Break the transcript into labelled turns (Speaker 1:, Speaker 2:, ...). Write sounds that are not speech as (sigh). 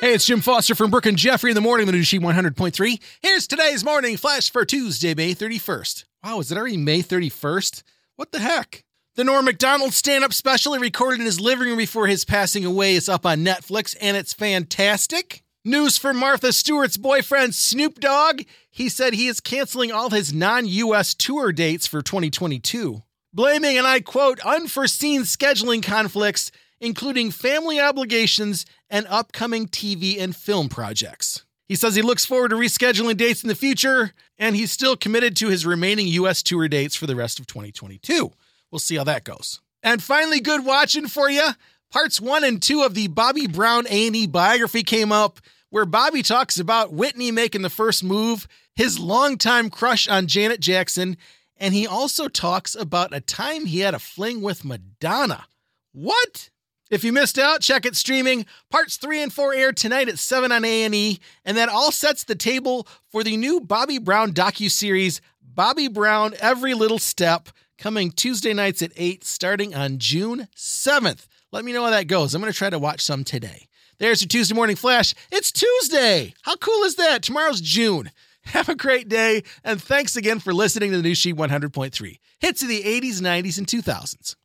Speaker 1: Hey, it's Jim Foster from Brooke and Jeffrey in the morning, the new Sheet 100.3. Here's today's morning flash for Tuesday, May 31st. Wow, is it already May 31st? What the heck? The Norm Macdonald stand up special he recorded in his living room before his passing away is up on Netflix, and it's fantastic. News for Martha Stewart's boyfriend, Snoop Dogg. He said he is canceling all his non US tour dates for 2022, blaming, and I quote, unforeseen scheduling conflicts, including family obligations and upcoming TV and film projects. He says he looks forward to rescheduling dates in the future, and he's still committed to his remaining US tour dates for the rest of 2022. We'll see how that goes. And finally, good watching for you. Parts one and two of the Bobby Brown A&E biography came up, where Bobby talks about Whitney making the first move, his longtime crush on Janet Jackson, and he also talks about a time he had a fling with Madonna. What? If you missed out, check it streaming. Parts 3 and 4 air tonight at 7 on A&E, and that all sets the table for the new Bobby Brown docu-series Bobby Brown Every Little Step coming Tuesday nights at 8 starting on June 7th. Let me know how that goes. I'm going to try to watch some today. There's your Tuesday morning flash. It's Tuesday. How cool is that? Tomorrow's June. (laughs) Have a great day, and thanks again for listening to the new Sheet 100.3. Hits of the 80s, 90s, and 2000s.